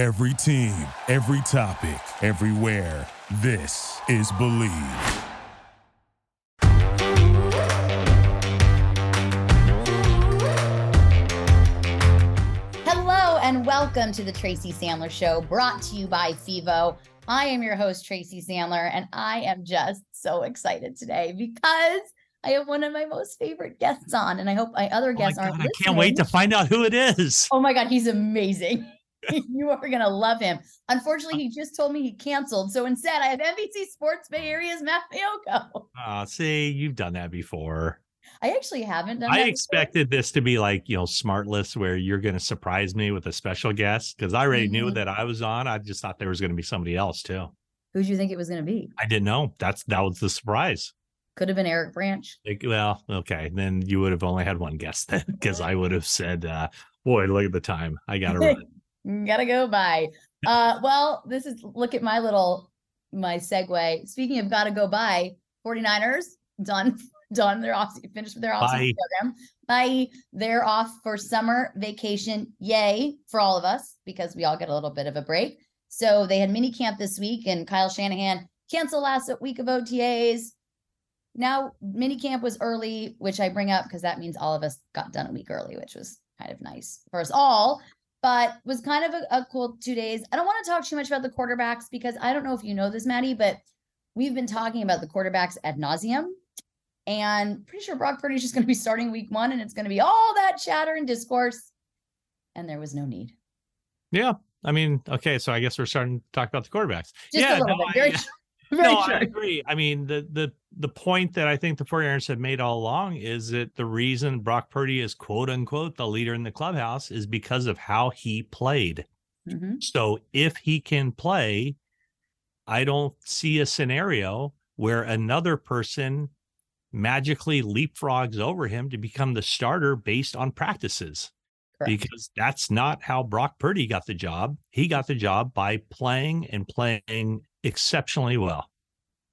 Every team, every topic, everywhere. This is Bleav. Hello and welcome to the Tracy Sandler Show, brought to you by FIVO. I am your host, Tracy Sandler, and I am just so excited today because I have one of my most favorite guests on, and I hope my other Oh my guests God, aren't. I can't wait to find out who it is. Oh my God, he's amazing. you are going to love him. Unfortunately, he just told me he canceled. So instead, I have NBC Sports Bay Area's Matt Maiocco. Oh, see, you've done that before. I actually haven't done I that before. expected this to be like, you know, Smartless, where you're going to surprise me with a special guest because I already knew Mhm. that I was on. I just thought there was going to be somebody else too. Who'd you think it was going to be? I didn't know. That's that was the surprise. Could have been Eric Branch. Like, well, okay, then you would have only had one guest then because I would have said, uh, "Boy, look at the time. I got to run." Gotta go by. Uh, well, this is look at my little my segue. Speaking of gotta go by, 49ers done done. They're off finished with their off Bye. program. Bye. They're off for summer vacation. Yay for all of us because we all get a little bit of a break. So they had mini camp this week, and Kyle Shanahan canceled last week of OTAs. Now mini camp was early, which I bring up because that means all of us got done a week early, which was kind of nice for us all but was kind of a, a cool two days. I don't want to talk too much about the quarterbacks because I don't know if you know this, Maddie, but we've been talking about the quarterbacks ad nauseum. And pretty sure Brock Purdy is just going to be starting week one and it's going to be all that chatter and discourse. And there was no need. Yeah, I mean, okay, so I guess we're starting to talk about the quarterbacks. Just yeah, no, I- no, I agree. I mean, the the the point that I think the 49ers have made all along is that the reason Brock Purdy is quote unquote the leader in the clubhouse is because of how he played. Mhm. So if he can play, I don't see a scenario where another person magically leapfrogs over him to become the starter based on practices. Correct. Because that's not how Brock Purdy got the job. He got the job by playing and playing exceptionally well.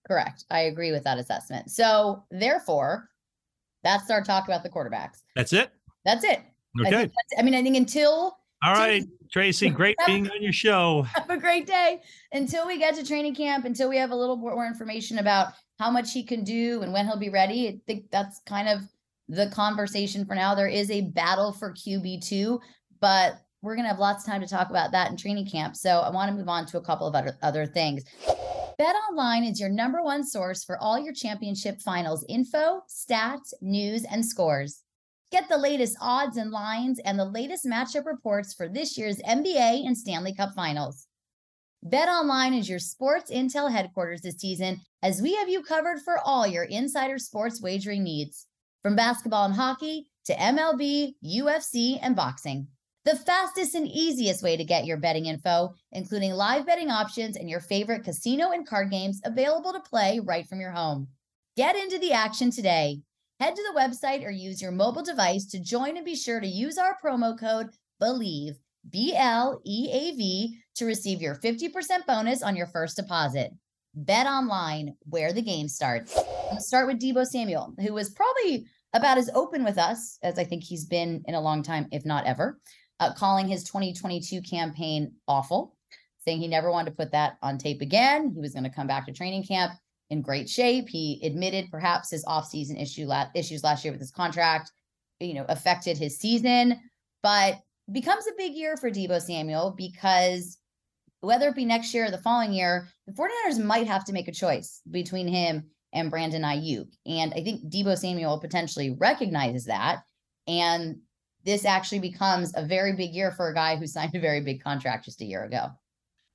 Correct. I agree with that assessment. So, therefore, that's our talk about the quarterbacks. That's it. That's it. I, Okay. that's, I mean, I think until All right, Tracy, great being on your show. have a great day until we get to training camp until we have a little more information about how much he can do and when he'll be ready i think that's kind of the conversation for now there is a battle for qb2 but we're going to have lots of time to talk about that in training camp so i want to move on to a couple of other, other things bet online is your number one source for all your championship finals info stats news and scores Get the latest odds and lines and the latest matchup reports for this year's NBA and Stanley Cup finals. Bet Online is your sports intel headquarters this season as we have you covered for all your insider sports wagering needs. From basketball and hockey to MLB, UFC, and boxing. The fastest and easiest way to get your betting info, including live betting options and your favorite casino and card games available to play right from your home. Get into the action today. Head to the website or use your mobile device to join and be sure to use our promo code BLEAV, B L E A V, to receive your 50% bonus on your first deposit. Bet online, where the game starts. Let's start with Deebo Samuel, who was probably about as open with us as I think he's been in a long time, if not ever, uh, calling his 2022 campaign awful, saying he never wanted to put that on tape again. He was going to come back to training camp in great shape. He admitted perhaps his offseason issue la- issues last year with his contract, you know, affected his season, but becomes a big year for Deebo Samuel because whether it be next year or the following year, the 49ers might have to make a choice between him and Brandon Aiyuk. And I think Deebo Samuel potentially recognizes that. And this actually becomes a very big year for a guy who signed a very big contract just a year ago.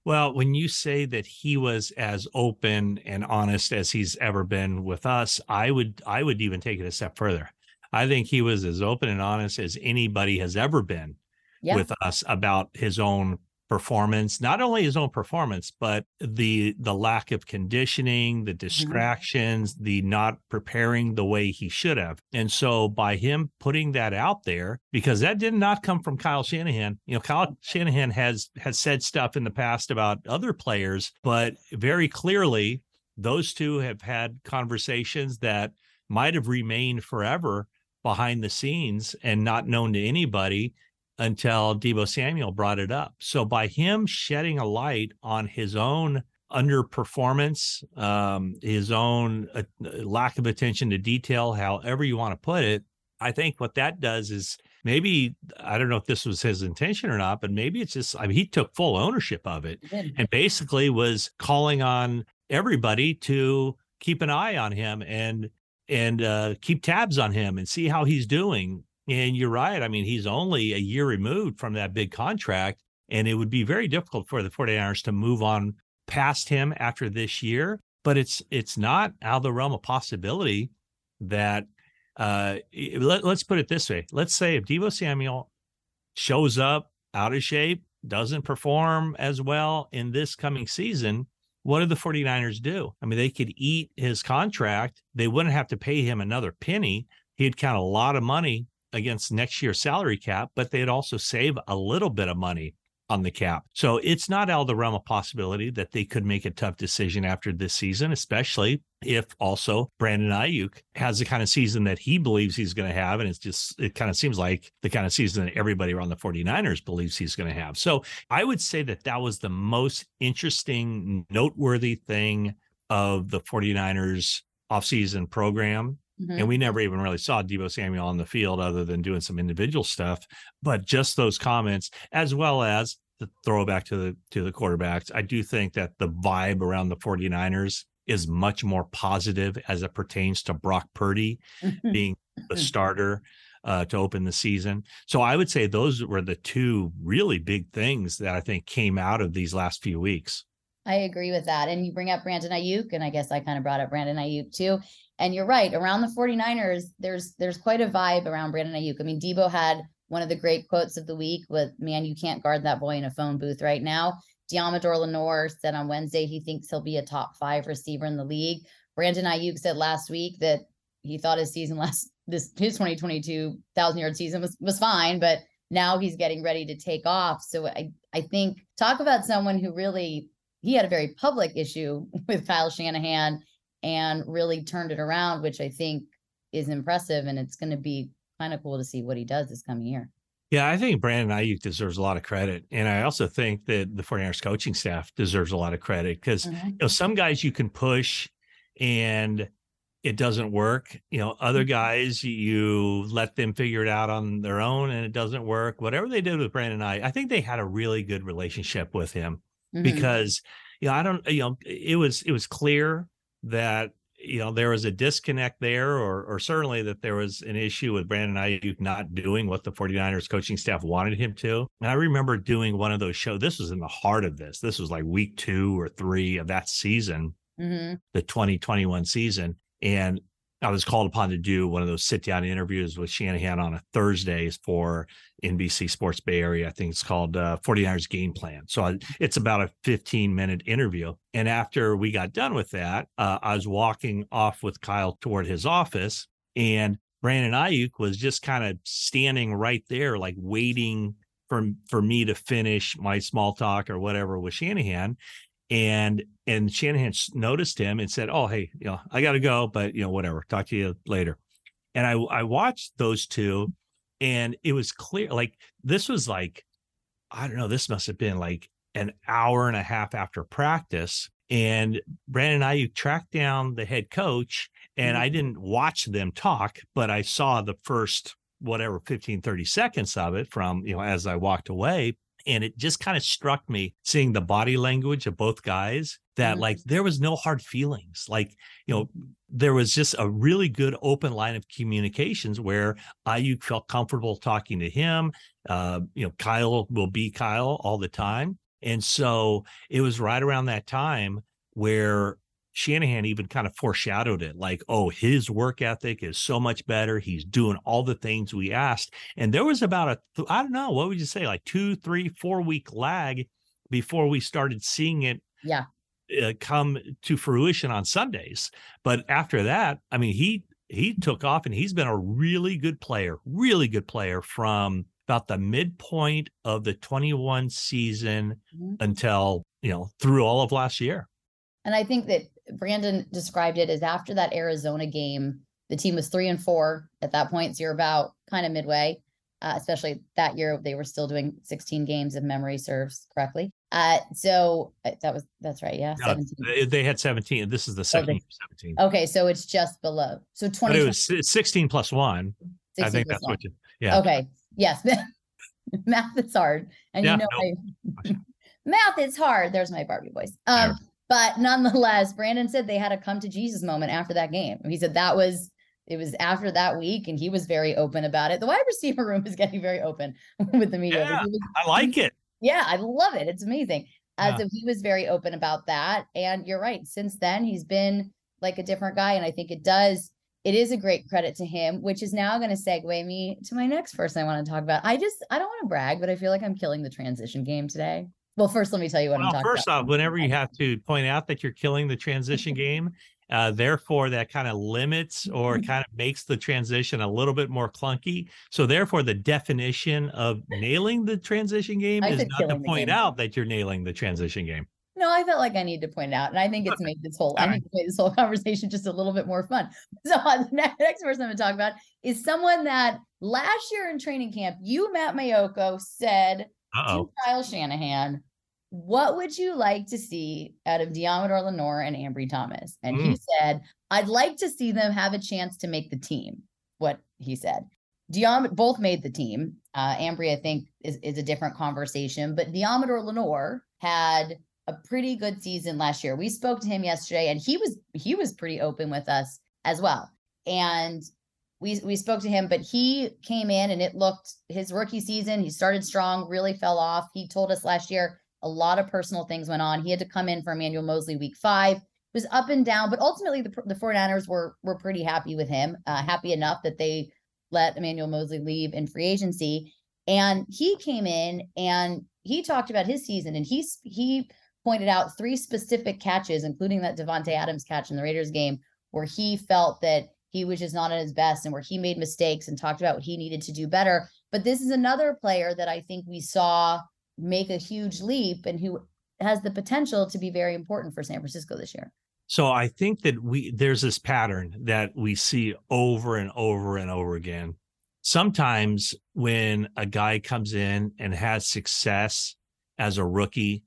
Well, when you say that he was as open and honest as he's ever been with us, I would I would even take it a step further. I think he was as open and honest as anybody has ever been Yeah. with us about his own performance, not only his own performance, but the the lack of conditioning, the mm-hmm. distractions, the not preparing the way he should have. And so by him putting that out there, because that did not come from Kyle Shanahan. You know, Kyle mm-hmm. Shanahan has has said stuff in the past about other players, but very clearly those two have had conversations that might have remained forever behind the scenes and not known to anybody until Deebo Samuel brought it up. So by him shedding a light on his own underperformance, um, his own uh, lack of attention to detail, however you want to put it, I think what that does is maybe I don't know if this was his intention or not, but maybe it's just I mean he took full ownership of it and basically was calling on everybody to keep an eye on him and and uh, keep tabs on him and see how he's doing. And you're right. I mean, he's only a year removed from that big contract, and it would be very difficult for the 49ers to move on past him after this year. But it's it's not out of the realm of possibility that uh, let, us put it this way. Let's say if Deebo Samuel shows up out of shape, doesn't perform as well in this coming season, what do the 49ers do? I mean, they could eat his contract. They wouldn't have to pay him another penny. He'd count a lot of money against next year's salary cap, but they'd also save a little bit of money on the cap. So it's not out of the realm of possibility that they could make a tough decision after this season, especially if also Brandon Aiyuk has the kind of season that he believes he's going to have. And it's just, it kind of seems like the kind of season that everybody around the 49ers believes he's going to have. So I would say that that was the most interesting, noteworthy thing of the 49ers offseason program Mm-hmm. And we never even really saw Deebo Samuel on the field other than doing some individual stuff. But just those comments, as well as the throwback to the to the quarterbacks, I do think that the vibe around the 49ers is much more positive as it pertains to Brock Purdy being the starter uh, to open the season. So I would say those were the two really big things that I think came out of these last few weeks. I agree with that. And you bring up Brandon Aiyuk, and I guess I kind of brought up Brandon Aiyuk too. And you're right, around the 49ers, there's there's quite a vibe around Brandon Aiyuk. I mean, Deebo had one of the great quotes of the week with, man, you can't guard that boy in a phone booth right now. Deommodore Lenoir said on Wednesday he thinks he'll be a top five receiver in the league. Brandon Aiyuk said last week that he thought his season last this his 2022 thousand yard season was was fine, but now he's getting ready to take off. So I I think talk about someone who really he had a very public issue with Kyle Shanahan and really turned it around, which I think is impressive. And it's going to be kind of cool to see what he does this coming year. Yeah, I think Brandon Aiyuk deserves a lot of credit. And I also think that the 49ers coaching staff deserves a lot of credit because, mm-hmm. you know, some guys you can push and it doesn't work. You know, other mm-hmm. guys you let them figure it out on their own and it doesn't work. Whatever they did with Brandon I, I think they had a really good relationship with him mm-hmm. because, you know, I don't, you know, it was it was clear that you know there was a disconnect there or or certainly that there was an issue with Brandon Aiyuk not doing what the 49ers coaching staff wanted him to. And I remember doing one of those shows. This was in the heart of this. This was like week 2 or 3 of that season. Mm-hmm. The 2021 season and I was called upon to do one of those sit down interviews with Shanahan on a Thursdays for NBC Sports Bay Area. I think it's called uh, 49ers Game Plan. So I, it's about a 15 minute interview. And after we got done with that, uh, I was walking off with Kyle toward his office, and Brandon Aiyuk was just kind of standing right there, like waiting for for me to finish my small talk or whatever with Shanahan and and Shanahan noticed him and said, "Oh, hey, you know, I got to go, but you know, whatever. Talk to you later." And I I watched those two, and it was clear. Like this was like, I don't know. This must have been like an hour and a half after practice, and Brandon and I tracked down the head coach, and mm-hmm. I didn't watch them talk, but I saw the first whatever 15 30 seconds of it from you know as i walked away and it just kind of struck me seeing the body language of both guys that mm-hmm. like there was no hard feelings. Like, you know, there was just a really good open line of communications where Aiyuk felt comfortable talking to him. Uh, you know, Kyle will be Kyle all the time. And so it was right around that time where Shanahan even kind of foreshadowed it like, oh, his work ethic is so much better. He's doing all the things we asked. And there was about a, I don't know, what would you say, like two, three, four week lag before we started seeing it. Yeah. Uh, come to fruition on Sundays. But after that, I mean, he, he took off and he's been a really good player, really good player from about the midpoint of the 21 season mm-hmm. until, you know, through all of last year. And I think that Brandon described it as after that Arizona game, the team was three and four at that point. So you're about kind of midway. uh, especially that year they were still doing 16 games if memory serves correctly. Uh, so uh, that was that's right, yeah. No, 17. they- had 17. This is the second they- year 17. Okay, so it's just below. So 20. But it was 16 plus one. I think that's one. what you, yeah. Okay. Yes. Math is hard. And Yeah, you know I, math is hard. There's my Barbie voice. Um, but nonetheless, Brandon said they had a come to Jesus moment after that game. He said that was it was after that week, and he was very open about it. The wide receiver room is getting very open with the media. Yeah. was- I like it. yeah, I love it. It's amazing. Uh, Yeah. So he was very open about that. And you're right. Since then, he's been like a different guy. And I think it does, it is a great credit to him, which is now going to segue me to my next person I want to talk about. I just, I don't want to brag, but I feel like I'm killing the transition game today. Well, first, let me tell you what I'm Well, talking first about. off, whenever you have to point out that you're killing the transition game, uh, therefore that kind of limits or Mm-hmm. kind of makes the transition a little bit more clunky. So therefore, the definition of nailing the transition game I is not to point out that you're nailing the transition game. No, I felt like I need to point out, and I think it's made this whole I think it's made this whole conversation just a little bit more fun. So the ne- next person I'm going to talk about is someone that last year in training camp, you Matt Maiocco said Uh to oh. Kyle Shanahan, what would you like to see out of Deommodore Lenoir and Ambry Thomas? And he said, I'd like to see them have a chance to make the team. What he said. Diam both made the team. Uh, Ambry, I think, is, is a different conversation, but Deommodore Lenoir had a pretty good season last year. We spoke to him yesterday and he was he was pretty open with us as well. And we we spoke to him, but he came in and it looked his rookie season. He started strong, really fell off. He told us last year a lot of personal things went on. He had to come in for Emmanuel Moseley week five. It was up and down, but ultimately the the 49ers were were pretty happy with him. Uh, happy enough that they let Emmanuel Moseley leave in free agency. And he came in and he talked about his season and he's he pointed out three specific catches, including that Davante Adams catch in the Raiders game, where he felt that he was just not at his best and where he made mistakes and talked about what he needed to do better. But this is another player that I think we saw make a huge leap and who has the potential to be very important for San Francisco this year. So I think that we there's this pattern that we see over and over and over again. Sometimes when a guy comes in and has success as a rookie,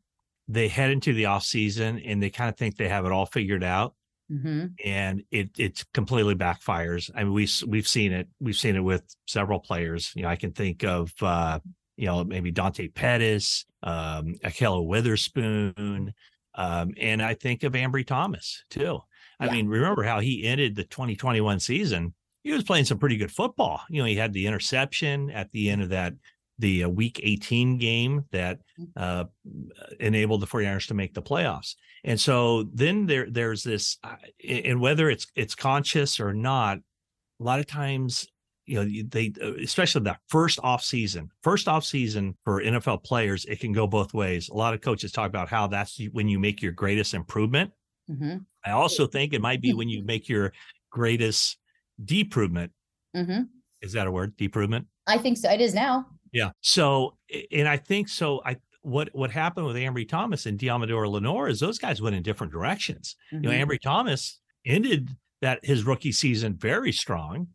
they head into the offseason and they kind of think they have it all figured out Mm-hmm. and it it completely backfires. I mean, we we've seen it. We've seen it with several players. You know, I can think of uh, you know maybe Dante Pettis, um, Ahkello Witherspoon, um, and I think of Ambry Thomas too. I Yeah. mean, remember how he ended the 2021 season? He was playing some pretty good football. You know, he had the interception at the end of that the uh, week 18 game that uh, enabled the 49ers to make the playoffs. And so then there there's this uh, and whether it's it's conscious or not, a lot of times you know they uh, especially that first off season first off season for nfl players it can go both ways a lot of coaches talk about how that's when you make your greatest improvement Mm-hmm. i also think it might be when you make your greatest deprovement Mm-hmm. is that a word deprovement I think so. It is now. Yeah. So, and I think so. I what what happened with Ambry Thomas and Deommodore Lenoir is those guys went in different directions. You know, Mhm. Ambry Thomas ended that his rookie season very strong.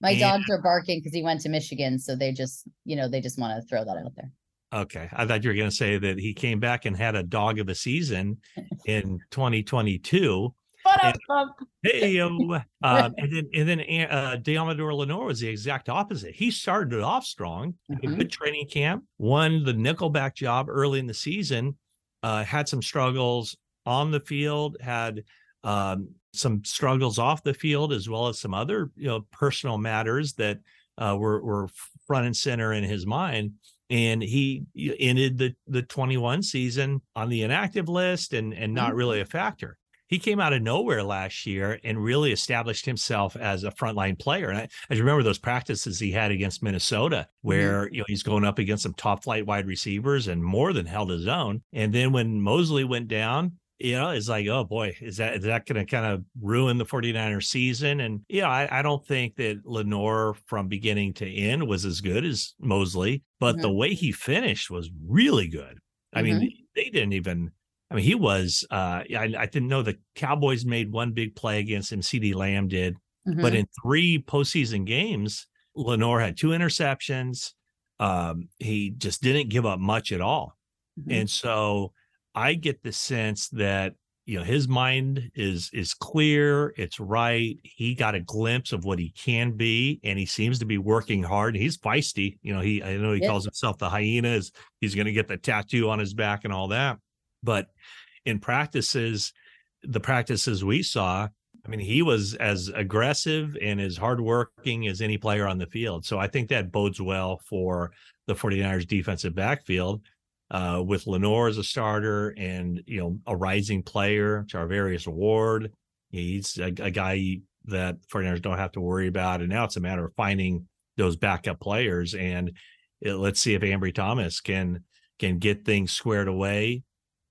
My and- dogs are barking because he went to Michigan, so they just, you know, they just want to throw that out there. Okay, I thought you were going to say that he came back and had a dog of a season in 2022. Um, Hey, yo. um, and then and then uh, Deommodore Lenoir was the exact opposite. He started off strong, Mhm. good training camp, won the nickelback job early in the season, uh, had some struggles on the field, had um, some struggles off the field, as well as some other you know personal matters that uh, were were front and center in his mind. And he ended the the 21 season on the inactive list and and not really a factor he came out of nowhere last year and really established himself as a frontline player. And I, I remember those practices he had against Minnesota, mm-hmm. where you know he's going up against some top flight wide receivers and more than held his own. And then when Moseley went down, you know, it's like, oh boy, is that is that going to kind of ruin the 49ers season? And you know, I, I don't think that Lenoir from beginning to end was as good as Moseley, but mm-hmm. the way he finished was really good. I mean, mm-hmm. they didn't even I mean, he was. Uh, I, I didn't know the Cowboys made one big play against him. CeeDee Lamb did, mhm. but in three postseason games, Lenoir had two interceptions, um, he just didn't give up much at all. Mhm. And so I get the sense that you know his mind is is clear, it's right. He got a glimpse of what he can be, and he seems to be working hard. He's feisty. You know, he I know he Yeah. calls himself the hyenas. He's going to get the tattoo on his back and all that. But in practices, the practices we saw, I mean, he was as aggressive and as hardworking as any player on the field. So I think that bodes well for the 49ers defensive backfield uh, with Lenoir as a starter and, you know, a rising player, Charvarius Ward. He's a, a guy that 49ers don't have to worry about. And now it's a matter of finding those backup players. And it, let's see if Ambry Thomas can can get things squared away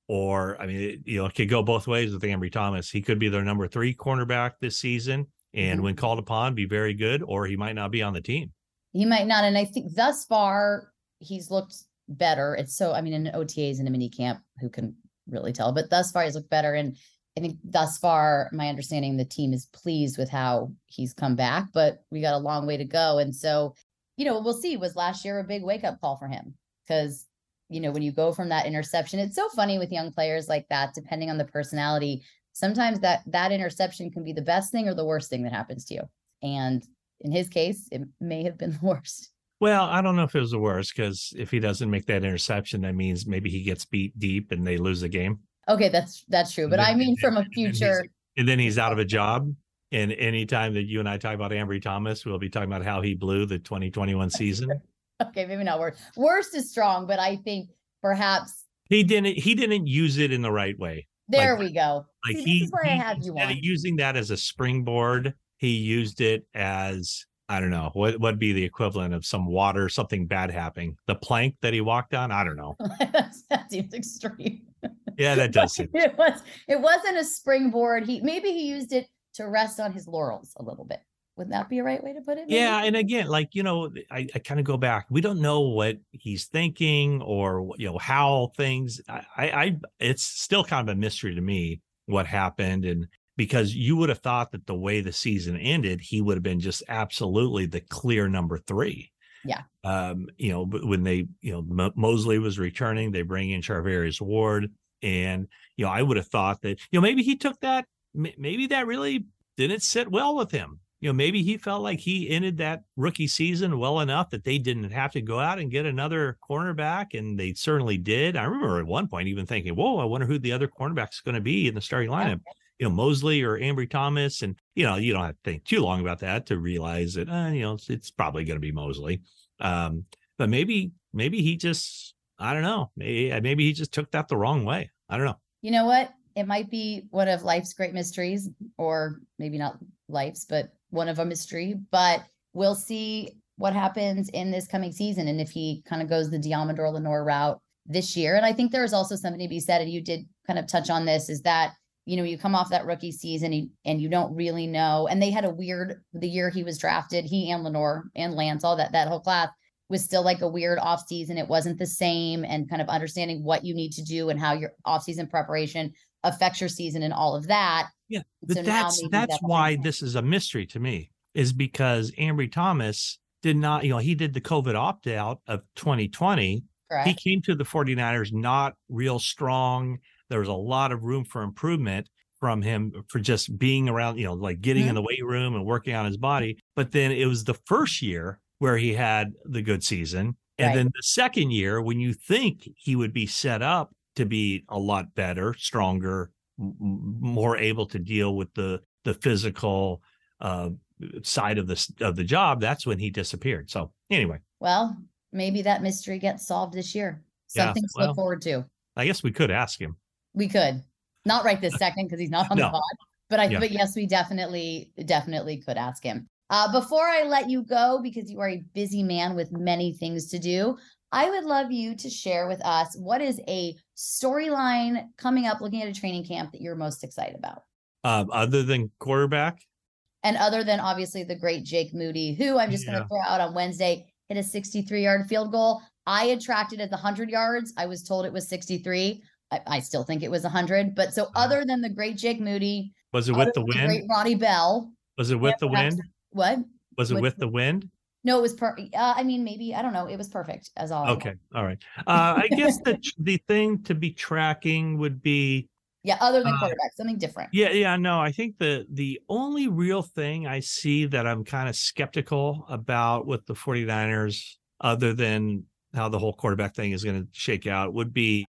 or I mean, it, you know, it could go both ways with Ambry Thomas. He could be their number three cornerback this season, and Mhm. when called upon, be very good, or he might not be on the team. He might not. And I think thus far he's looked better. It's so I mean in OTAs and a mini camp, who can really tell? But thus far he's looked better. And I think thus far, my understanding the team is pleased with how he's come back, but we got a long way to go. And so, you know, we'll see. Was last year a big wake up call for him? Because, you know, when you go from that interception, it's so funny with young players like that, depending on the personality. Sometimes that that interception can be the best thing or the worst thing that happens to you. And in his case, it may have been the worst. Well, I don't know if it was the worst because if he doesn't make that interception, that means maybe he gets beat deep and they lose the game. Okay, that's that's true. But And I mean and from a then- then future And then he's out of a job. And anytime that you and I talk about Ambry Thomas, we'll be talking about how he blew the 2021 season. Okay, maybe not worst. Worst is strong, but I think perhaps He didn't he didn't use it in the right way. there Like- we go. Like See, he, this is why I have you on. using that as a springboard, he used it as I don't know what would be the equivalent of some water, something bad happening. The plank that he walked on, I don't know. that seems extreme. Yeah, that does seem. it was it wasn't a springboard. He maybe he used it to rest on his laurels a little bit. Would that be a right way to put it? maybe? Yeah, and again, like you know, I, I kind of go back. We don't know what he's thinking or you know how things. I, I, it's still kind of a mystery to me what happened, and because you would have thought that the way the season ended, he would have been just absolutely the clear number three. Yeah. Um, you know, but when they, you know, Mo- Moseley was returning, they bring in Charvarius Ward, and you know, I would have thought that you know maybe he took that, m- maybe that really didn't sit well with him. You know, maybe he felt like he ended that rookie season well enough that they didn't have to go out and get another cornerback, and they certainly did. I remember at one point even thinking, "Whoa, I wonder who the other cornerback is going to be in the starting lineup." You know, Moseley or Ambry Thomas, and you know, you don't have to think too long about that to realize that, uh, you know, it's, it's probably going to be Moseley. Um, but maybe, maybe he just, I don't know, maybe, maybe he just took that the wrong way. I don't know. You know what? It might be one of life's great mysteries, or maybe not life's, but one of a mystery. But we'll see what happens in this coming season and if he kind of goes the Deommodore Lenoir route this year. And I think there is also something to be said, and you did kind of touch on this, is that you know you come off that rookie season and, you don't really know. And they had a weird the year he was drafted, he and Lenore and Lance, all that that whole class was still like a weird off season. It wasn't the same, and kind of understanding what you need to do and how your off season preparation affects your season and all of that. Yeah, So that's that's that's why different. this is a mystery to me is because Ambry Thomas did not, you know, he did the COVID opt out of 2020. Correct. He came to the 49ers not real strong. There was a lot of room for improvement from him for just being around, you know, like getting in Mhm. the weight room and working on his body. But then it was the first year where he had the good season. And Right. then the second year, when you think he would be set up to be a lot better, stronger, more able to deal with the the physical uh, side of this of the job, that's when he disappeared. So anyway, well, maybe that mystery gets solved this year. Yeah, Something to look forward to. I guess we could ask him. We could not right this second because he's not on No. the pod. But I Yeah. but yes, we definitely definitely could ask him. Uh, before I let you go, because you are a busy man with many things to do, I would love you to share with us what is a storyline coming up looking at a training camp that you're most excited about. Um, other than quarterback, And other than obviously the great Jake Moody, who I'm just going to throw out on Wednesday, hit a 63 yard field goal. I had tracked it at the 100 yards. I was told it was 63. I, I still think it was 100. But so, other than the great Jake Moody, was it with the wind? great Ronnie Bell, Was it with the wind? what? Was it with the- the wind? No, it was per. Uh, I mean, maybe I don't know. It was perfect as all. Okay, all right. Uh, I guess the the thing to be tracking would be Yeah, other than Uh, quarterback, something different. Yeah, yeah, no, I think the the only real thing I see that I'm kind of skeptical about with the 49ers, other than how the whole quarterback thing is going to shake out, would be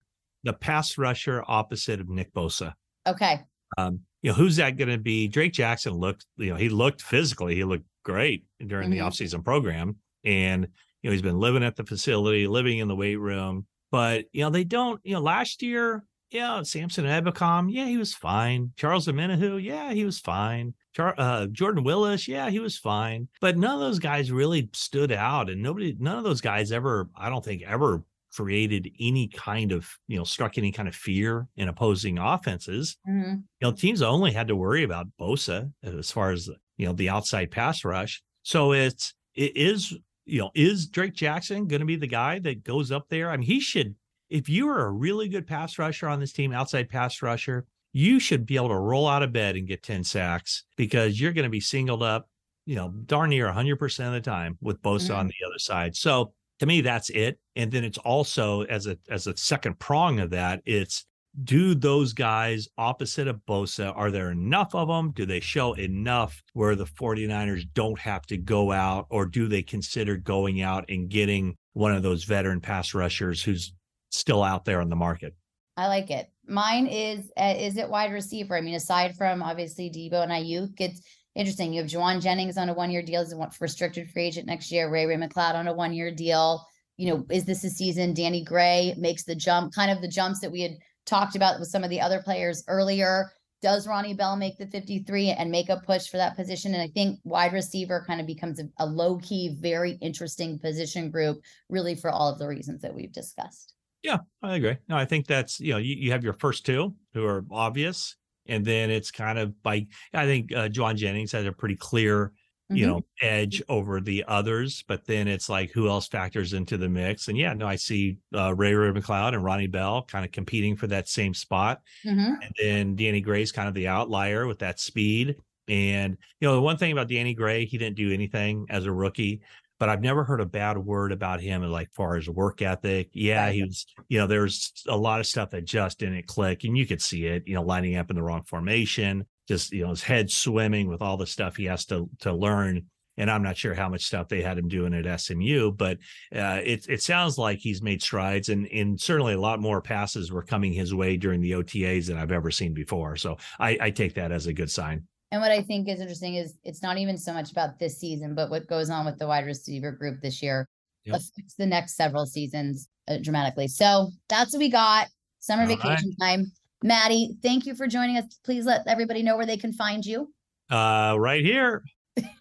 the pass rusher opposite of Nick Bosa. Okay. Um, you know, who's that going to be? Drake Jackson looked, you know, he looked physically, he looked great during the Mhm. offseason program. And, you know, he's been living at the facility, living in the weight room. But, you know, they don't, you know, last year, yeah, Samson Ebukam, yeah, he was fine. Charles Omenihu, yeah, he was fine. Char- uh, Jordan Willis, yeah, he was fine. But none of those guys really stood out. And nobody, none of those guys ever, I don't think, ever created any kind of, you know, struck any kind of fear in opposing offenses hmm you know, teams only had to worry about Bosa as far as you know the outside pass rush. So it's it is you know is Drake Jackson going to be the guy that goes up there? I mean, he should. If you are a really good pass rusher on this team, outside pass rusher, you should be able to roll out of bed and get ten sacks because you're going to be singled up, you know, darn near 100 percent of the time with Bosa on mm-hmm. the other side. So to me, that's it. And then it's also as a as a second prong of that, it's do those guys opposite of Bosa, are there enough of them? Do they show enough where the 49ers don't have to go out, or do they consider going out and getting one of those veteran pass rushers who's still out there on the market? I like it. Mine is uh, is it wide receiver? I mean, aside from obviously Deebo and Aiyuk, it's interesting. You have Jauan Jennings on a one year deal as a restricted free agent next year. Ray Ray McCloud on a one year deal. You know, is this a season? Danny Gray makes the jump, kind of the jumps that we had talked about with some of the other players earlier. Does Ronnie Bell make the 53 and make a push for that position? And I think wide receiver kind of becomes a, a low key, very interesting position group, really for all of the reasons that we've discussed. Yeah, I agree. No, I think that's you know you, you have your first two who are obvious, and then it's kind of by I think uh, Jauan Jennings has a pretty clear you Mhm. know edge over the others, but then it's like who else factors into the mix? And yeah, no, I see uh, Ray Ray McCloud and Ronnie Bell kind of competing for that same spot. Mhm. And then Danny Gray's kind of the outlier with that speed. And you know, the one thing about Danny Gray, he didn't do anything as a rookie, but I've never heard a bad word about him like far as work ethic. Yeah, he was, you know, there's a lot of stuff that just didn't click, and you could see it, you know, lining up in the wrong formation, just you know, his head swimming with all the stuff he has to to learn. And I'm not sure how much stuff they had him doing at SMU, but uh, it it sounds like he's made strides, and and certainly a lot more passes were coming his way during the OTAs than I've ever seen before. So I, I take that as a good sign. And what I think is interesting is it's not even so much about this season, but what goes on with the wide receiver group this year Yep. affects the next several seasons uh, dramatically. So that's what we got. Summer All right. vacation time. Maddie, thank you for joining us. Please let everybody know where they can find you. Uh, right here.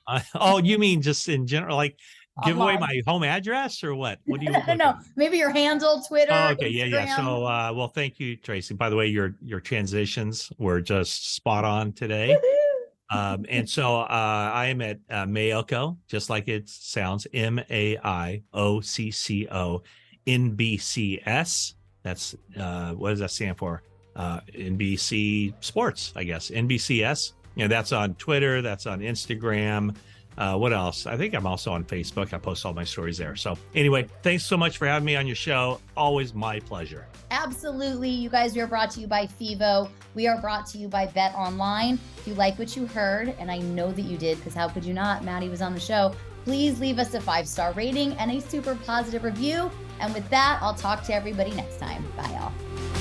Uh, oh, you mean just in general, like give away my home address or what? What do you? no, no, maybe your handle, Twitter. Oh, okay, yeah, yeah. So, uh, well, thank you, Tracy. By the way, your your transitions were just spot on today. Um, and so uh, I am at uh, Maiocco, just like it sounds, M A I O C C O N B C S. That's uh, what does that stand for? Uh, NBC Sports, I guess. NBCS. You know, that's on Twitter. That's on Instagram. Uh, what else? I think I'm also on Facebook. I post all my stories there. So anyway, thanks so much for having me on your show. Always my pleasure. Absolutely. You guys, we are brought to you by FIVO. We are brought to you by Bet Online. If you like what you heard, and I know that you did, because how could you not? Maddie was on the show. Please leave us a five star rating and a super positive review. And with that, I'll talk to everybody next time. Bye, y'all.